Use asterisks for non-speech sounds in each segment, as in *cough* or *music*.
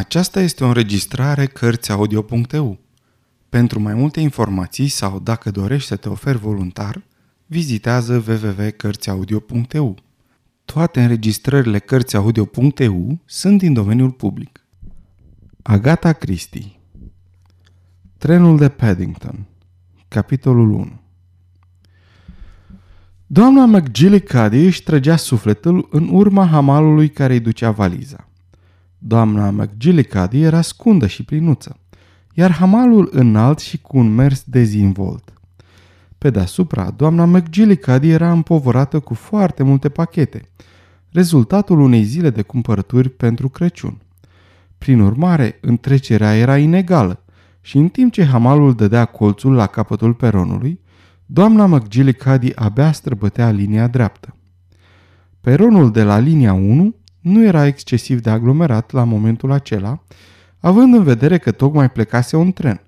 Aceasta este o înregistrare Cărțiaudio.eu. Pentru mai multe informații sau dacă dorești să te oferi voluntar, vizitează www.cărțiaudio.eu. Toate înregistrările Cărțiaudio.eu sunt din domeniul public. Agata Christie Trenul de Paddington Capitolul 1 Doamna McGillicuddy își trăgea sufletul în urma hamalului care îi ducea valiza. Doamna McGillicuddy era scundă și plinuță, iar hamalul înalt și cu un mers dezinvolt. Pe deasupra, doamna McGillicuddy era împovărată cu foarte multe pachete, rezultatul unei zile de cumpărături pentru Crăciun. Prin urmare, întrecerea era inegală și în timp ce hamalul dădea colțul la capătul peronului, doamna McGillicuddy abia străbătea linia dreaptă. Peronul de la linia 1 nu era excesiv de aglomerat la momentul acela, având în vedere că tocmai plecase un tren.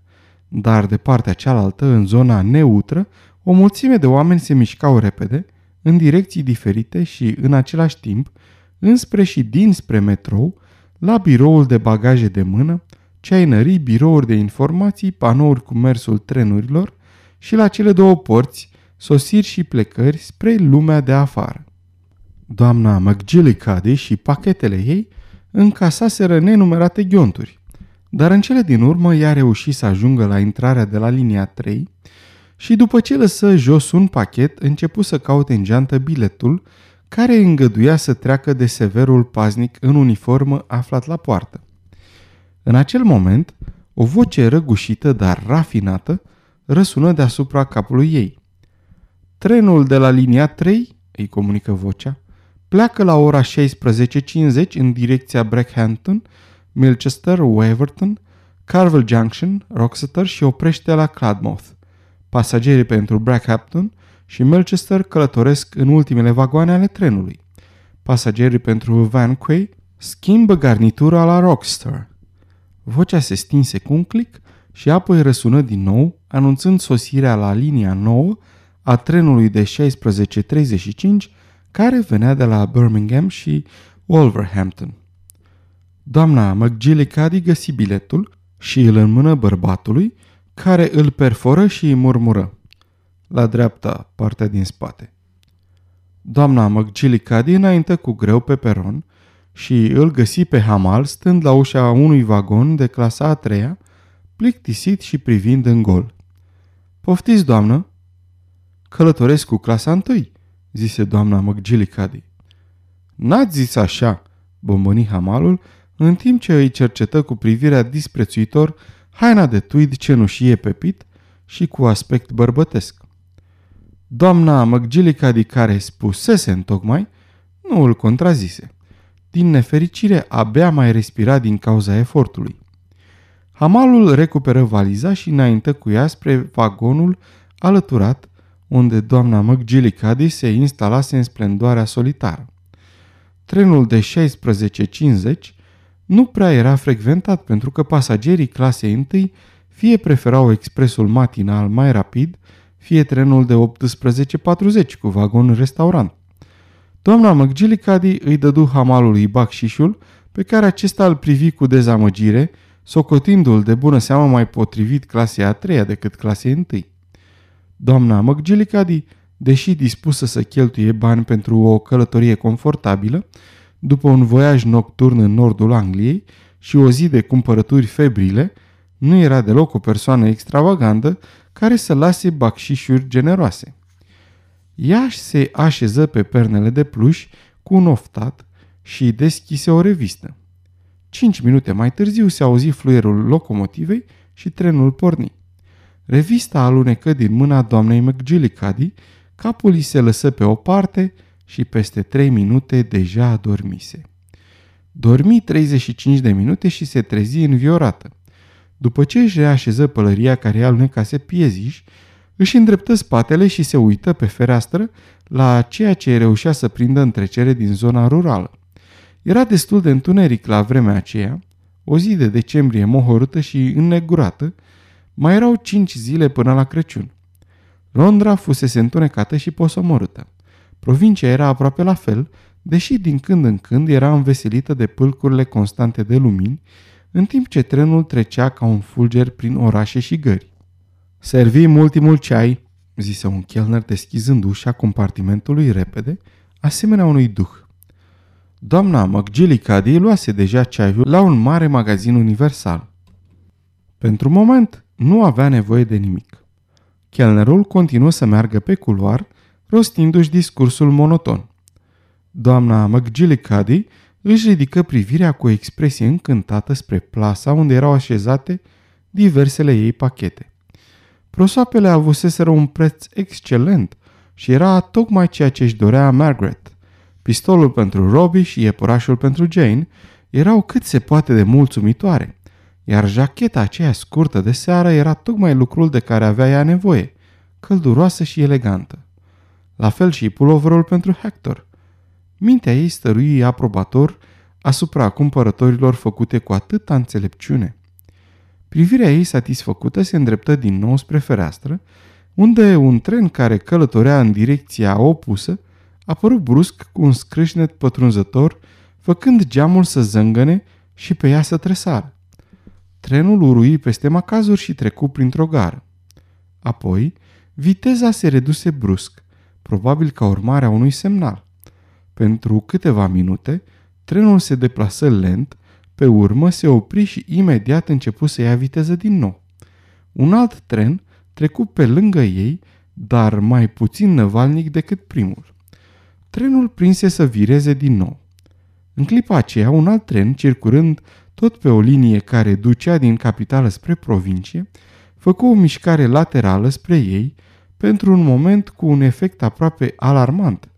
Dar de partea cealaltă, în zona neutră, o mulțime de oameni se mișcau repede, în direcții diferite și, în același timp, înspre și dinspre metrou, la biroul de bagaje de mână, ceainării, birouri de informații, panouri cu mersul trenurilor și la cele două porți, sosiri și plecări spre lumea de afară. Doamna McGillicuddy și pachetele ei încasaseră nenumărate ghionturi, dar în cele din urmă ea reuși să ajungă la intrarea de la linia 3 și după ce lăsă jos un pachet, începu să caute în geantă biletul care îngăduia să treacă de severul paznic în uniformă aflat la poartă. În acel moment, o voce răgușită, dar rafinată, răsună deasupra capului ei. Trenul de la linia 3, îi comunică vocea, pleacă la ora 16.50 în direcția Brackhampton, Milchester, Waverton, Carvel Junction, Roxeter și oprește la Cladmouth. Pasagerii pentru Brackhampton și Milchester călătoresc în ultimele vagoane ale trenului. Pasagerii pentru Van Quay schimbă garnitura la Roxeter. Vocea se stinse cu un click și apoi răsună din nou, anunțând sosirea la linia 9 a trenului de 16.35 care venea de la Birmingham și Wolverhampton. Doamna McGillicuddy găsi biletul și îl înmână bărbatului, care îl perforă și îi murmură. La dreapta, partea din spate. Doamna McGillicuddy înaintă cu greu pe peron și îl găsi pe Hamal stând la ușa unui vagon de clasa a treia, plictisit și privind în gol. Poftiți, doamnă? Călătoresc cu clasa întâi, zise doamna McGillicuddy. N-ați zis așa, bombăni hamalul, în timp ce îi cercetă cu privirea disprețuitor haina de tuid cenușie pe pit și cu aspect bărbătesc. Doamna McGillicuddy, care spusese tocmai, nu îl contrazise. Din nefericire, abia mai respira din cauza efortului. Hamalul recuperă valiza și înaintă cu ea spre vagonul alăturat unde doamna McGillicuddy se instalase în splendoarea solitară. Trenul de 16.50 nu prea era frecventat pentru că pasagerii clasei întâi fie preferau expresul matinal mai rapid, fie trenul de 18.40 cu vagon restaurant. Doamna McGillicuddy îi dădu hamalului bacșișul pe care acesta îl privi cu dezamăgire, socotindu-l de bună seamă mai potrivit clasei a treia decât clasei întâi. Doamna McGillicuddy, deși dispusă să cheltuie bani pentru o călătorie confortabilă, după un voiaj nocturn în nordul Angliei și o zi de cumpărături febrile, nu era deloc o persoană extravagantă care să lase bacșișuri generoase. Ea se așeză pe pernele de pluș cu un oftat și deschise o revistă. Cinci minute mai târziu se auzi fluierul locomotivei și trenul porni. Revista alunecă din mâna doamnei McGillicuddy, capul îi se lăsă pe o parte și peste trei minute deja adormise. Dormi 35 de minute și se trezi înviorată. După ce își reașeză pălăria care alunecase pieziș, își îndreptă spatele și se uită pe fereastră la ceea ce reușea să prindă în trecere din zona rurală. Era destul de întuneric la vremea aceea, o zi de decembrie mohorâtă și înnegurată, mai erau cinci zile până la Crăciun. Londra fusese întunecată și posomorâtă. Provincia era aproape la fel, deși din când în când era înveselită de pâlcurile constante de lumini, în timp ce trenul trecea ca un fulger prin orașe și gări. Servim ultimul ceai, zise un chelner deschizând ușa compartimentului repede, asemenea unui duh. Doamna McGillicuddy luase deja ceaiul la un mare magazin universal. Pentru moment, nu avea nevoie de nimic. Chelnerul continuă să meargă pe culoar, rostindu-și discursul monoton. Doamna McGillicuddy își ridică privirea cu o expresie încântată spre plasa unde erau așezate diversele ei pachete. Prosoapele avuseseră un preț excelent și era tocmai ceea ce își dorea Margaret. Pistolul pentru Robbie și iepurașul pentru Jane erau cât se poate de mulțumitoare, iar jacheta aceea scurtă de seară era tocmai lucrul de care avea ea nevoie, călduroasă și elegantă. La fel și puloverul pentru Hector – Mintea ei stărui aprobator asupra cumpărătorilor făcute cu atâta înțelepciune. Privirea ei satisfăcută se îndreptă din nou spre fereastră, unde un tren care călătorea în direcția opusă apărut brusc cu un scrâșnet pătrunzător, făcând geamul să zângăne și pe ea să tresară. Trenul urui peste macazuri și trecu printr-o gară. Apoi, viteza se reduse brusc, probabil ca urmare a unui semnal. Pentru câteva minute, trenul se deplasă lent, pe urmă se opri și imediat începu să ia viteză din nou. Un alt tren trecu pe lângă ei, dar mai puțin năvalnic decât primul. Trenul prinse să vireze din nou. În clipa aceea, un alt tren, circurând tot pe o linie care ducea din capitală spre provincie, făcu o mișcare laterală spre ei pentru un moment cu un efect aproape alarmant.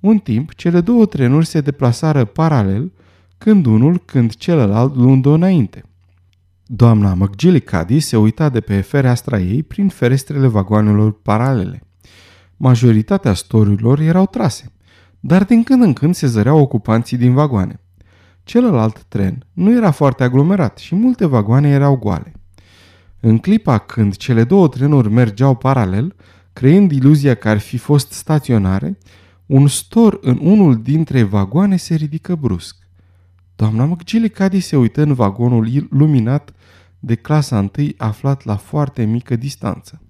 Un timp, cele două trenuri se deplasară paralel, când unul, când celălalt luând-o înainte. Doamna McGillicuddy se uita de pe fereastra ei prin ferestrele vagoanelor paralele. Majoritatea storurilor erau trase, dar din când în când se zăreau ocupanții din vagoane. Celălalt tren nu era foarte aglomerat și multe vagoane erau goale. În clipa când cele două trenuri mergeau paralel, creând iluzia că ar fi fost staționare, un stor în unul dintre vagoane se ridică brusc. Doamna McGillicuddy se uită în vagonul luminat de clasa întâi aflat la foarte mică distanță.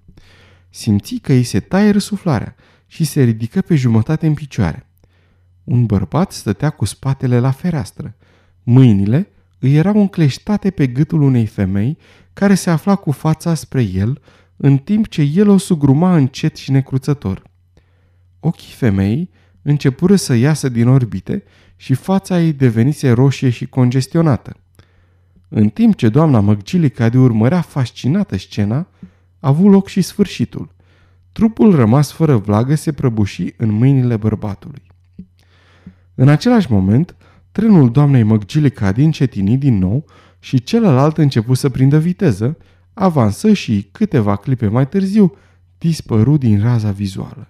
Simți că îi se taie răsuflarea și se ridică pe jumătate în picioare. Un bărbat stătea cu spatele la fereastră. Mâinile îi erau încleștate pe gâtul unei femei care se afla cu fața spre el, în timp ce el o sugruma încet și necruțător. Ochii femeii începură să iasă din orbite și fața ei devenise roșie și congestionată. În timp ce doamna McGillicuddy urmărea fascinată scena, a avut loc și sfârșitul. Trupul rămas fără vlagă se prăbuși în mâinile bărbatului. În același moment, trenul doamnei McGillicuddy încetini din nou și celălalt început să prindă viteză, avansă și, câteva clipe mai târziu, dispăru din raza vizuală.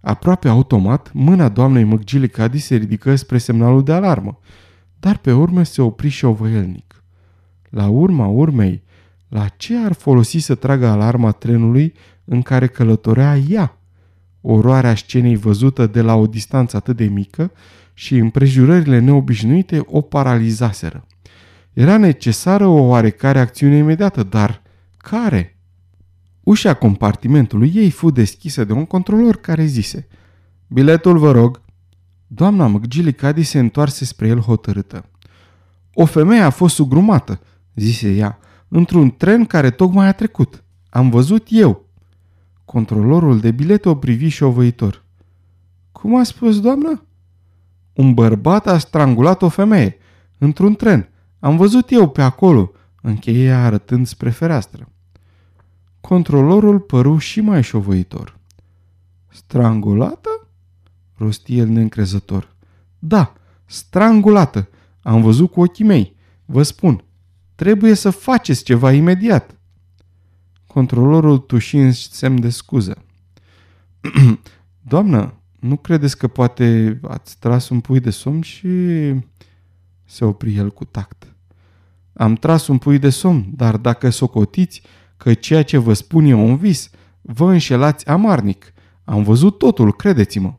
Aproape automat, mâna doamnei McGillicuddy se ridică spre semnalul de alarmă, dar pe urmă se opri și ovăielnic. La urma urmei, la ce ar folosi să tragă alarma trenului în care călătorea ea? Oroarea scenei văzută de la o distanță atât de mică și împrejurările neobișnuite o paralizaseră. Era necesară o oarecare acțiune imediată, dar care? Ușa compartimentului ei fu deschisă de un controlor care zise Biletul, vă rog. Doamna McGillicuddy se întoarse spre el hotărâtă. O femeie a fost sugrumată, zise ea, într-un tren care tocmai a trecut. Am văzut eu. Controlorul de bilete o privi șovăitor. Cum a spus, doamnă? Un bărbat a strangulat o femeie, într-un tren. Am văzut eu pe acolo, încheie arătând spre fereastră. Controlorul păru și mai șovăitor. Strangulată? rosti el neîncrezător. Da, strangulată. Am văzut cu ochii mei. Vă spun, trebuie să faceți ceva imediat. Controlorul tuși în semn de scuză. *clears throat* Doamnă, nu credeți că poate ați tras un pui de somn și... Se opri el cu tact. Am tras un pui de somn, dar dacă socotiți, că ceea ce vă spun e un vis, vă înșelați amarnic. Am văzut totul, credeți-mă.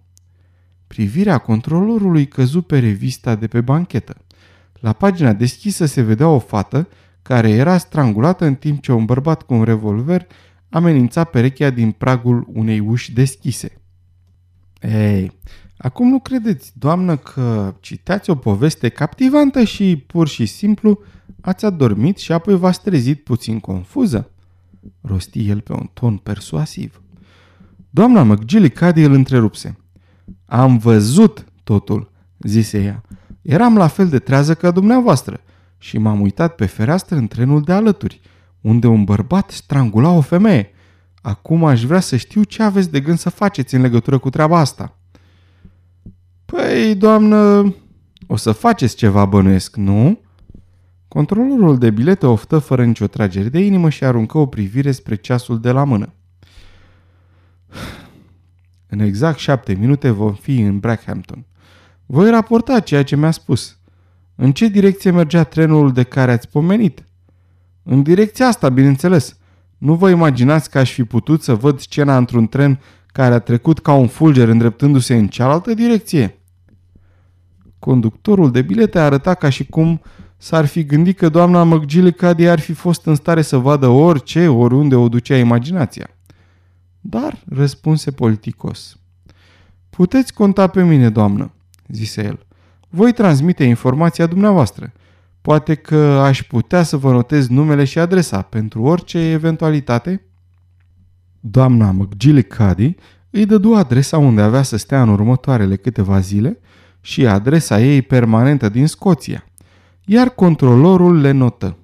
Privirea controlorului căzu pe revista de pe banchetă. La pagina deschisă se vedea o fată care era strangulată în timp ce un bărbat cu un revolver amenința perechea din pragul unei uși deschise. Ei, acum nu credeți, doamnă, că citați o poveste captivantă și pur și simplu ați adormit și apoi v-ați trezit puțin confuză? Rosti el pe un ton persuasiv. Doamna McGillicuddy îl întrerupse. Am văzut totul, zise ea. Eram la fel de trează ca dumneavoastră și m-am uitat pe fereastră în trenul de alături, unde un bărbat strangula o femeie. Acum aș vrea să știu ce aveți de gând să faceți în legătură cu treaba asta. Păi, doamnă, o să faceți ceva bănuiesc, nu? Controlorul de bilete oftă fără nicio tragere de inimă și aruncă o privire spre ceasul de la mână. În exact șapte minute vom fi în Brackhampton. Voi raporta ceea ce mi-a spus. În ce direcție mergea trenul de care ați pomenit? În direcția asta, bineînțeles. Nu vă imaginați că aș fi putut să văd scena într-un tren care a trecut ca un fulger îndreptându-se în cealaltă direcție? Conductorul de bilete arăta ca și cum s-ar fi gândit că doamna McGillicuddy ar fi fost în stare să vadă orice, oriunde o ducea imaginația. Dar, răspunse politicos. Puteți conta pe mine, doamnă, zise el. Voi transmite informația dumneavoastră. Poate că aș putea să vă notez numele și adresa pentru orice eventualitate? Doamna McGillicuddy îi dădu adresa unde avea să stea în următoarele câteva zile și adresa ei permanentă din Scoția, iar controlorul le notă.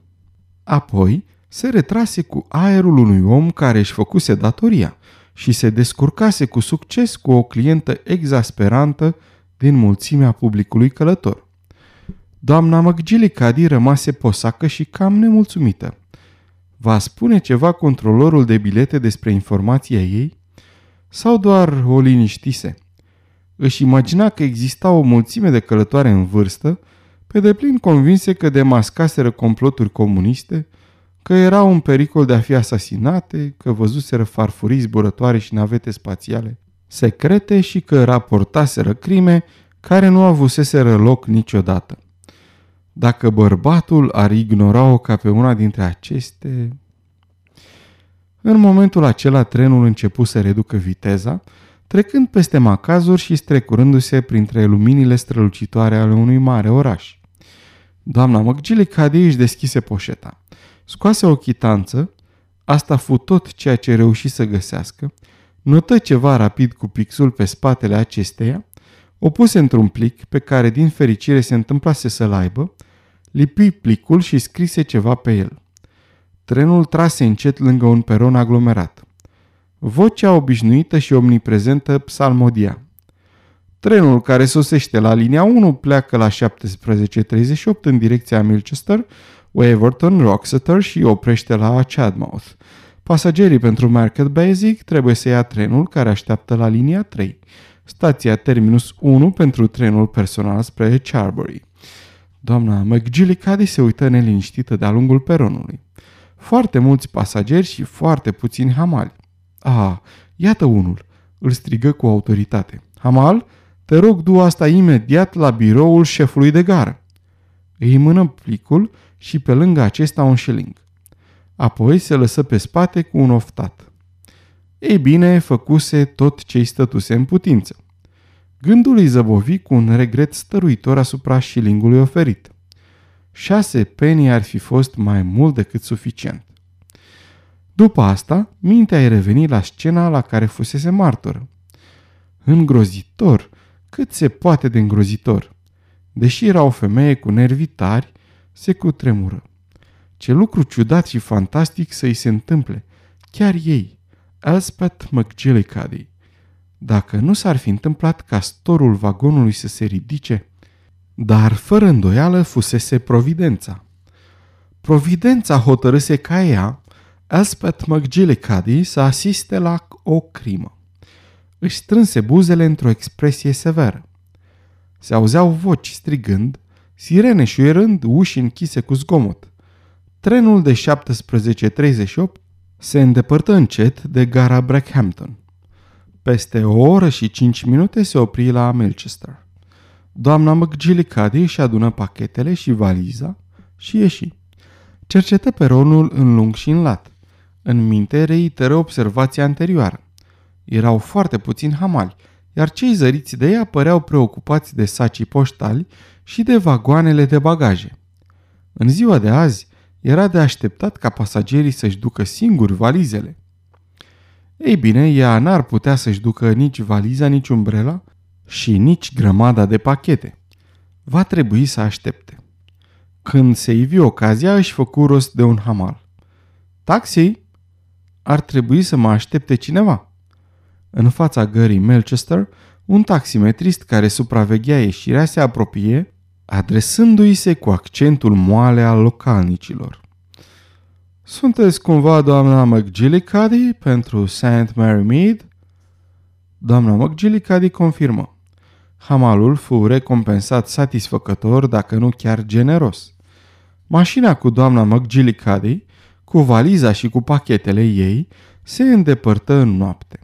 Apoi se retrase cu aerul unui om care își făcuse datoria și se descurcase cu succes cu o clientă exasperantă din mulțimea publicului călător. Doamna McGillicuddy rămase posacă și cam nemulțumită. Va spune ceva controlorul de bilete despre informația ei? Sau doar o liniștise? Își imagina că exista o mulțime de călătoare în vârstă, pe deplin convinse că demascaseră comploturi comuniste, că erau un pericol de a fi asasinate, că văzuseră farfurii zburătoare și navete spațiale secrete și că raportaseră crime care nu avuseseră loc niciodată. Dacă bărbatul ar ignora-o ca pe una dintre aceste... În momentul acela trenul începu să reducă viteza, trecând peste macazuri și strecurându-se printre luminile strălucitoare ale unui mare oraș. Doamna McGillicuddy își deschise poșeta. Scoase o chitanță, asta fu tot ceea ce reuși să găsească, notă ceva rapid cu pixul pe spatele acesteia, o puse într-un plic pe care din fericire se întâmplase să-l aibă, lipi plicul și scrise ceva pe el. Trenul trase încet lângă un peron aglomerat. Vocea obișnuită și omniprezentă psalmodia. Trenul care sosește la linia 1 pleacă la 17.38 în direcția Milchester, Waverton, Roxeter și oprește la Chadmouth. Pasagerii pentru Market Basic trebuie să ia trenul care așteaptă la linia 3, stația terminus 1 pentru trenul personal spre Charbury. Doamna McGillicuddy se uită neliniștită de-a lungul peronului. Foarte mulți pasageri și foarte puțini hamali. Ah, iată unul, îl strigă cu autoritate. Hamal, te rog, du asta imediat la biroul șefului de gară. Îi mână plicul și pe lângă acesta un șeling. Apoi se lăsă pe spate cu un oftat. Ei bine, făcuse tot ce-i stătuse în putință. Gândul îi zăbovi cu un regret stăruitor asupra șilingului oferit. Șase penii ar fi fost mai mult decât suficient. După asta, mintea îi reveni la scena la care fusese martoră. Îngrozitor, cât se poate de îngrozitor. Deși era o femeie cu nervi tari, se cutremură. Ce lucru ciudat și fantastic să-i se întâmple. Chiar ei, Elspeth McGillicuddy. Dacă nu s-ar fi întâmplat ca storul vagonului să se ridice, dar fără îndoială fusese providența. Providența hotărâse ca ea, Elspeth McGillicuddy, să asiste la o crimă. Își strânse buzele într-o expresie severă. Se auzeau voci strigând, sirene șuierând, uși închise cu zgomot. Trenul de 17.38 se îndepărtă încet de gara Brackhampton. Peste o oră și cinci minute se opri la Milchester. Doamna McGillicuddy își adună pachetele și valiza și ieși. Cercetă peronul în lung și în lat. În minte reiteră observația anterioară. Erau foarte puțini hamali, iar cei zăriți de ea păreau preocupați de sacii poștali și de vagoanele de bagaje. În ziua de azi era de așteptat ca pasagerii să-și ducă singuri valizele. Ei bine, ea n-ar putea să-și ducă nici valiza, nici umbrela și nici grămada de pachete. Va trebui să aștepte. Când se ivi ocazia, își făcu rost de un hamal. Taxi? Ar trebui să mă aștepte cineva. În fața gării Melchester, un taximetrist care supraveghea ieșirea se apropie, adresându-i se cu accentul moale al localnicilor. Sunteți cumva doamna McGillicuddy pentru St. Mary Mead? Doamna McGillicuddy confirmă. Hamalul fu recompensat satisfăcător, dacă nu chiar generos. Mașina cu doamna McGillicuddy, cu valiza și cu pachetele ei, se îndepărtă în noapte.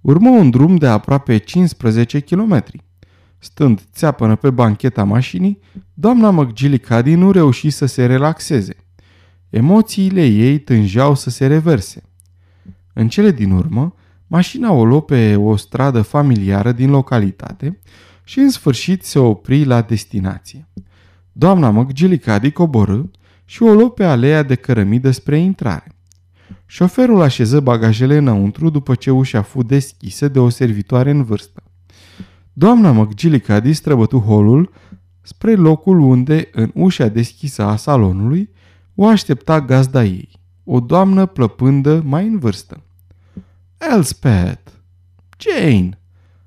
Urmă un drum de aproape 15 kilometri. Stând țeapănă pe bancheta mașinii, doamna McGillicuddy nu reuși să se relaxeze. Emoțiile ei tângeau să se reverse. În cele din urmă, mașina o luă pe o stradă familiară din localitate și în sfârșit se opri la destinație. Doamna McGillicuddy coborâ și o luă pe aleea de cărămidă spre intrare. Șoferul așeză bagajele înăuntru după ce ușa fu deschisă de o servitoare în vârstă. Doamna McGillicuddy străbătu holul spre locul unde, în ușa deschisă a salonului, o aștepta gazda ei, o doamnă plăpândă mai în vârstă. Elspeth! Jane!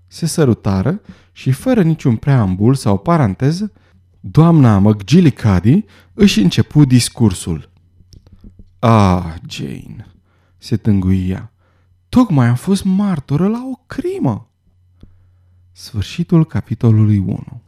Se sărutară și fără niciun preambul sau paranteză, doamna McGillicuddy își începu discursul. Ah, Jane, se tânguia, tocmai am fost martoră la o crimă. Sfârșitul capitolului 1